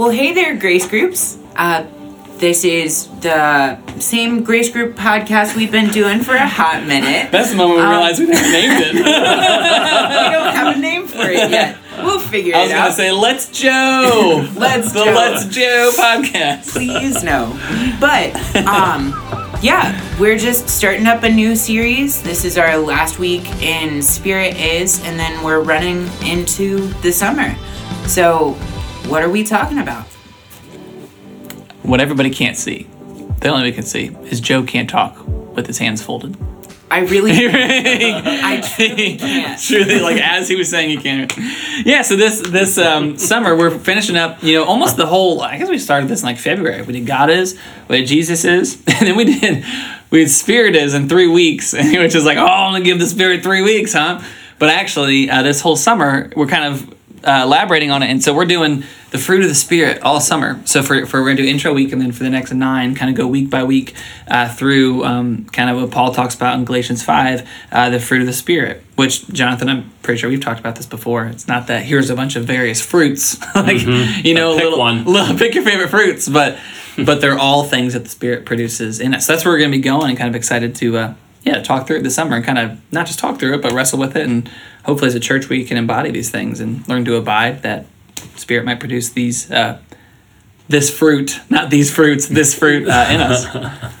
Well, hey there, Grace Groups. Uh, this is the same Grace Group podcast we've been doing for a hot minute. That's the moment we realized we never named it. we don't have a name for it yet. We'll figure it out. I was gonna say, "Let's Joe." Let's the Joe. Let's Joe podcast. Please no. But um yeah, we're just starting up a new series. This is our last week in Spirit is and then we're running into the summer. So, what are we talking about? What everybody can't see, the only we can see, is Joe can't talk with his hands folded. I really I I truly can't. Truly, like as he was saying, you can't. Yeah. So this this um, summer we're finishing up. You know, almost the whole. I guess we started this in like February. We did God is, we did Jesus is, and then we did we did Spirit is in three weeks, which is like, oh, I'm gonna give the Spirit three weeks, huh? But actually, uh, this whole summer we're kind of uh, elaborating on it, and so we're doing the fruit of the Spirit all summer. So for, for we're gonna do intro week, and then for the next nine, kind of go week by week uh, through um, kind of what Paul talks about in Galatians five, uh, the fruit of the Spirit. Which Jonathan, I'm pretty sure we've talked about this before. It's not that here's a bunch of various fruits, like you know, Pick little, one. little pick your favorite fruits, but but they're all things that the Spirit produces in us. So that's where we're gonna be going, and kind of excited to. Uh, yeah, talk through it this summer and kind of not just talk through it, but wrestle with it. And hopefully, as a church, we can embody these things and learn to abide that Spirit might produce these, uh, this fruit, not these fruits, this fruit uh, in us.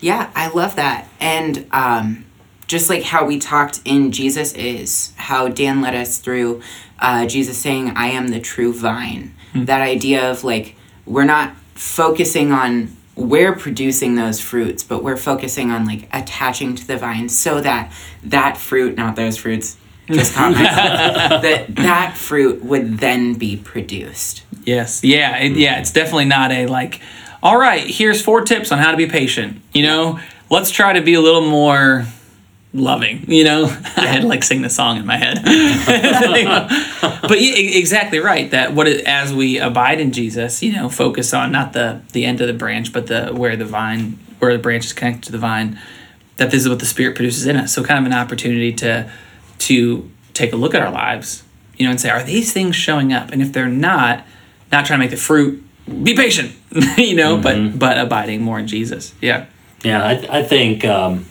Yeah, I love that. And um, just like how we talked in Jesus is, how Dan led us through uh, Jesus saying, I am the true vine. That idea of like, we're not focusing on we're producing those fruits, but we're focusing on like attaching to the vine so that that fruit, not those fruits, just caught myself, that that fruit would then be produced. Yes, yeah, it, yeah. It's definitely not a like. All right, here's four tips on how to be patient. You know, let's try to be a little more loving. You know, I had to like sing the song in my head. but yeah, exactly right. That what it, as we abide in Jesus, you know, focus on not the the end of the branch, but the where the vine, where the branch is connected to the vine. That this is what the Spirit produces in us. So kind of an opportunity to to take a look at our lives, you know, and say, are these things showing up? And if they're not, not trying to make the fruit. Be patient, you know, but but abiding more in Jesus. Yeah. Yeah, I, I think, um,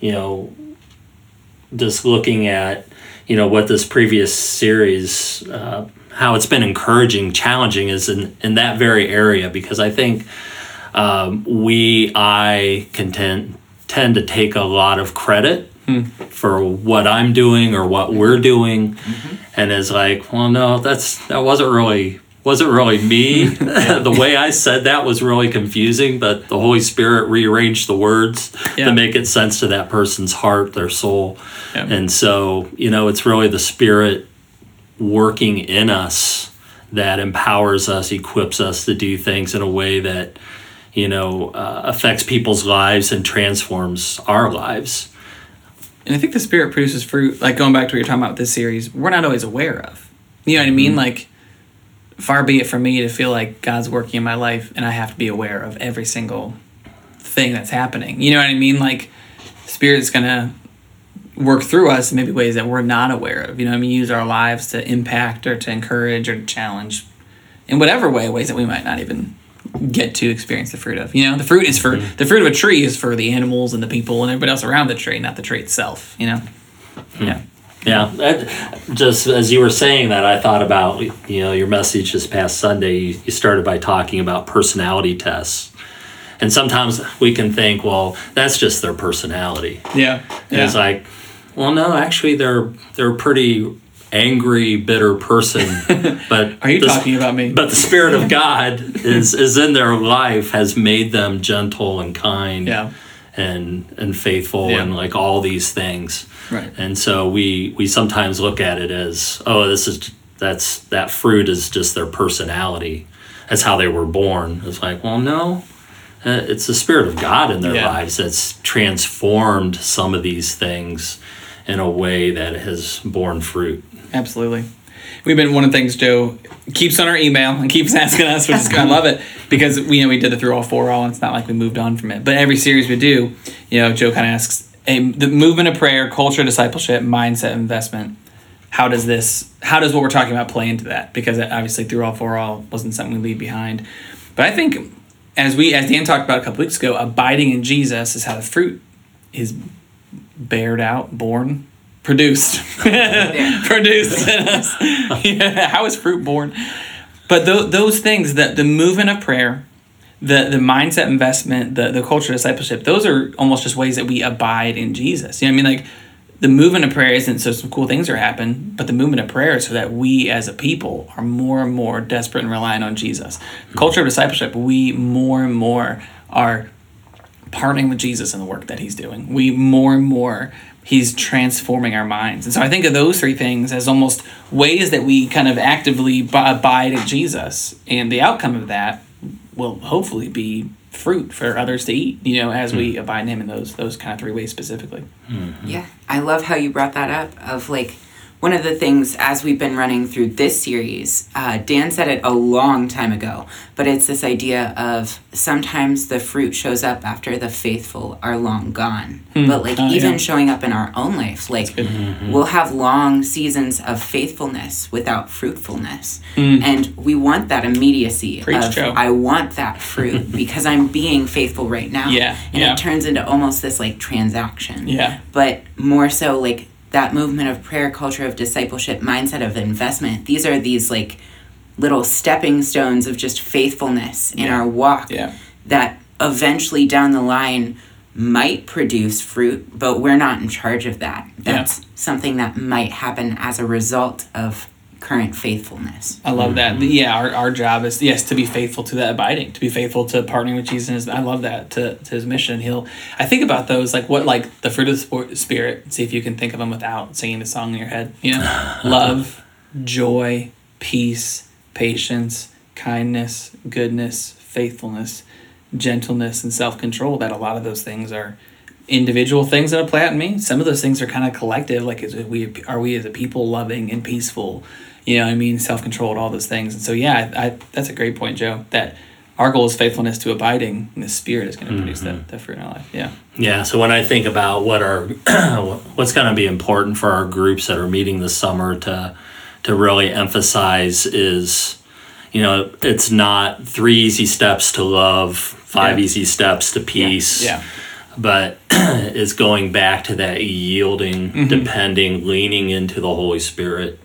you know, just looking at, you know, what this previous series, uh, how it's been encouraging, challenging is in, in that very area because I think um, we, I content tend, tend to take a lot of credit for what I'm doing or what we're doing. And it's like, well, no, that's, that wasn't really wasn't really me. the way I said that was really confusing, but the Holy Spirit rearranged the words Yeah. to make it sense to that person's heart, their soul. Yeah. And so, you know, it's really the Spirit working in us that empowers us, equips us to do things in a way that, you know, uh, affects people's lives and transforms our lives. And I think the Spirit produces fruit, like going back to what you're talking about with this series, we're not always aware of. You know what I mean? Like, far be it from me to feel like God's working in my life and I have to be aware of every single thing that's happening. You know what I mean? Like, Spirit's going to work through us in maybe ways that we're not aware of. You know I mean? Use our lives to impact or to encourage or to challenge in whatever way, ways that we might not even get to experience the fruit of. You know, the fruit is for mm-hmm. the fruit of a tree is for the animals and the people and everybody else around the tree, not the tree itself. You know. Hmm. Yeah. Yeah, that, just as you were saying that, I thought about you know your message this past Sunday. You, you started by talking about personality tests, and sometimes we can think, well, that's just their personality. Yeah. And it's like, well, no, actually, they're they're pretty angry, bitter person. But Are you the- talking about me? But the Spirit of God is is in their life, has made them gentle and kind. yeah. And and faithful Yeah. and like all these things. Right. And so we we sometimes look at it as oh this is that's that fruit is just their personality. That's how they were born. It's like well no, uh, it's the spirit of God in their Yeah. lives that's transformed some of these things in a way that has borne fruit. Absolutely. We've been one of things Joe keeps on our email and keeps asking us, which is I love it because we you know we did it through all four all. And it's not like we moved on from it, but every series we do, you know, Joe kind of asks a, the movement of prayer, culture, discipleship, mindset, investment. how does this how does what we're talking about play into that because obviously through all four all wasn't something we leave behind but i think as we as dan talked about a couple weeks ago abiding in jesus is how the fruit is bared out born produced. Produced in us. Yeah, how is fruit born? But th- those things that the movement of prayer the the mindset investment the the culture of discipleship those are almost just ways that we abide in jesus. You know what i mean? Like the movement of prayer isn't so some cool things are happening, but the movement of prayer is so that we as a people are more and more desperate and relying on Jesus. Culture of discipleship, we more and more are partnering with Jesus in the work that he's doing. We more and more he's transforming our minds. And so I think of those three things as almost ways that we kind of actively abide in Jesus. And the outcome of that will hopefully be fruit for others to eat, you know, as we abide in him in those those kind of three ways specifically. Mm-hmm. Yeah. I love how you brought that up of like one of the things as we've been running through this series, uh, Dan said it a long time ago, but it's this idea of sometimes the fruit shows up after the faithful are long gone. Hmm. But like even yeah. showing up in our own life, like mm-hmm. we'll have long seasons of faithfulness without fruitfulness. Mm. And we want that immediacy Preach, of Joe. I want that fruit because I'm being faithful right now. Yeah. And yeah. it turns into almost this like transaction. Yeah. But more so like that movement of prayer culture of discipleship mindset of investment these are these like little stepping stones of just faithfulness in yeah. our walk yeah. that eventually down the line might produce fruit but we're not in charge of that that's yeah. something that might happen as a result of current faithfulness. I love that. Mm-hmm. Yeah, our, our job is yes to be faithful to that abiding, to be faithful to partnering with Jesus. I love that to, to his mission. He'll. I think about those like what like the fruit of the spirit. See if you can think of them without singing the song in your head. You know, love, joy, peace, patience, kindness, goodness, faithfulness, gentleness, and self control. That a lot of those things are individual things that apply to me. Some of those things are kind of collective. Like, is we are we as a people loving and peaceful? you know, I mean, self controlled, all those things. And so, yeah, I, I, that's a great point, Joe. That our goal is faithfulness to abiding, and the Spirit is going to mm-hmm. produce that, that fruit in our life. Yeah. Yeah. So when I think about what are what's going to be important for our groups that are meeting this summer to to really emphasize is, you know, it's not three easy steps to love, five yeah. easy steps to peace. yeah. yeah but it's going back to that yielding, mm-hmm. depending, leaning into the Holy Spirit,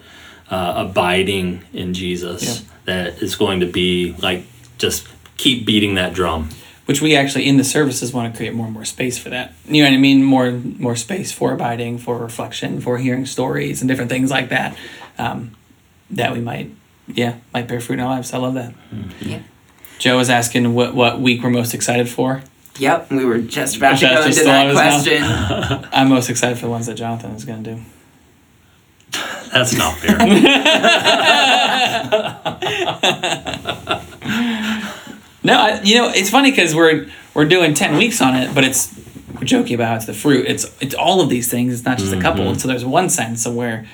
uh, abiding in Jesus yeah. that is going to be like just keep beating that drum. Which we actually in the services want to create more and more space for that. You know what I mean? More more space for abiding, for reflection, for hearing stories and different things like that. Um, that we might, yeah, might bear fruit in our lives. I love that. Mm-hmm. Yeah. Joe was asking what what week we're most excited for. Yep, we were just about to go into that question. I'm most excited for the ones that Jonathan is going to do. That's not fair. no, I, you know it's funny because we're we're doing ten weeks on it, but it's we're joking about it's the fruit. It's it's all of these things. It's not just mm-hmm. a couple. And so there's one sense of where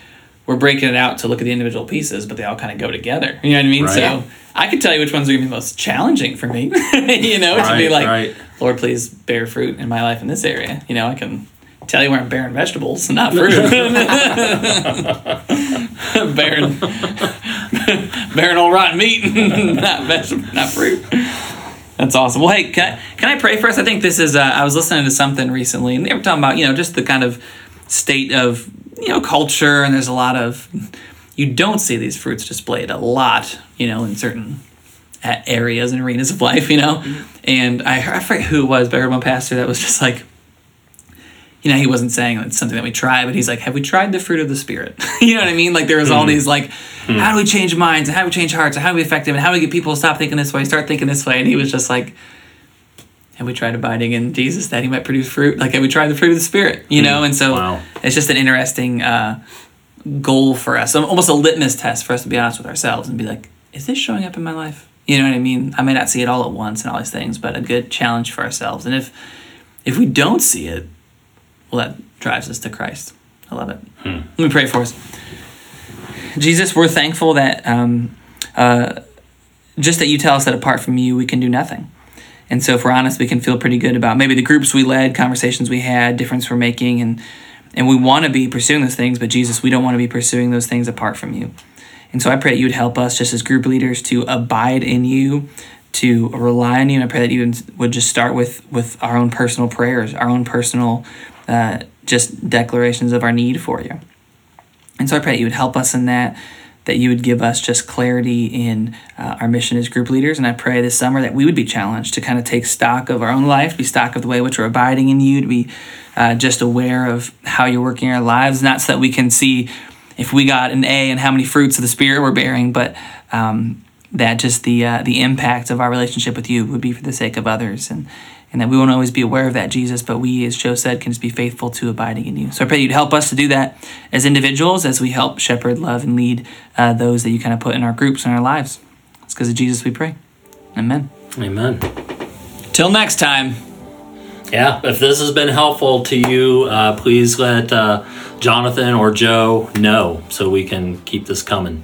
we're breaking it out to look at the individual pieces, but they all kind of go together. You know what I mean? Right. So I could tell you which ones are going to be most challenging for me. you know, right, to be like, right. Lord, please bear fruit in my life in this area. You know, I can tell you where I'm bearing vegetables, not fruit. bearing, bearing old rotten meat, not vegetable, not fruit. That's awesome. Well, hey, can I, can I pray first? I think this is. Uh, I was listening to something recently, and they were talking about you know just the kind of state of you know culture, and there's a lot of you don't see these fruits displayed a lot, you know, in certain areas and arenas of life, you know. Mm-hmm. And I, I forget who it was, but I heard one pastor that was just like you know, he wasn't saying it's something that we try, but he's like, have we tried the fruit of the spirit? you know what I mean? Like there was all mm. these like, mm. how do we change minds and how do we change hearts and how do we affect them and how do we get people to stop thinking this way, start thinking this way? And he was just like, have we tried abiding in Jesus that he might produce fruit? Like have we tried the fruit of the spirit? You mm. know? And so wow. it's just an interesting uh, goal for us, almost a litmus test for us to be honest with ourselves and be like, is this showing up in my life? You know what I mean? I may not see it all at once and all these things, but a good challenge for ourselves. And if if we don't see it, well, that drives us to Christ. I love it. Hmm. Let me pray for us. Jesus, we're thankful that um, uh, just that you tell us that apart from you, we can do nothing. And so, if we're honest, we can feel pretty good about maybe the groups we led, conversations we had, difference we're making, and and we want to be pursuing those things, but Jesus, we don't want to be pursuing those things apart from you. And so I pray that you would help us, just as group leaders, to abide in you, to rely on you. And I pray that you would just start with with our own personal prayers, our own personal, uh, just declarations of our need for you. And so I pray that you would help us in that that you would give us just clarity in uh, our mission as group leaders. And I pray this summer that we would be challenged to kind of take stock of our own life, be stock of the way which we're abiding in you, to be uh, just aware of how you're working our lives, not so that we can see if we got an A and how many fruits of the Spirit we're bearing, but um, that just the uh, the impact of our relationship with you would be for the sake of others, and and that we won't always be aware of that, Jesus, but we, as Joe said, can just be faithful to abiding in you. So I pray you'd help us to do that as individuals, as we help shepherd, love, and lead uh, those that you kind of put in our groups and our lives. It's because of Jesus we pray. Amen. Amen. Till next time. Yeah, if this has been helpful to you, uh, please let uh, Jonathan or Joe know so we can keep this coming.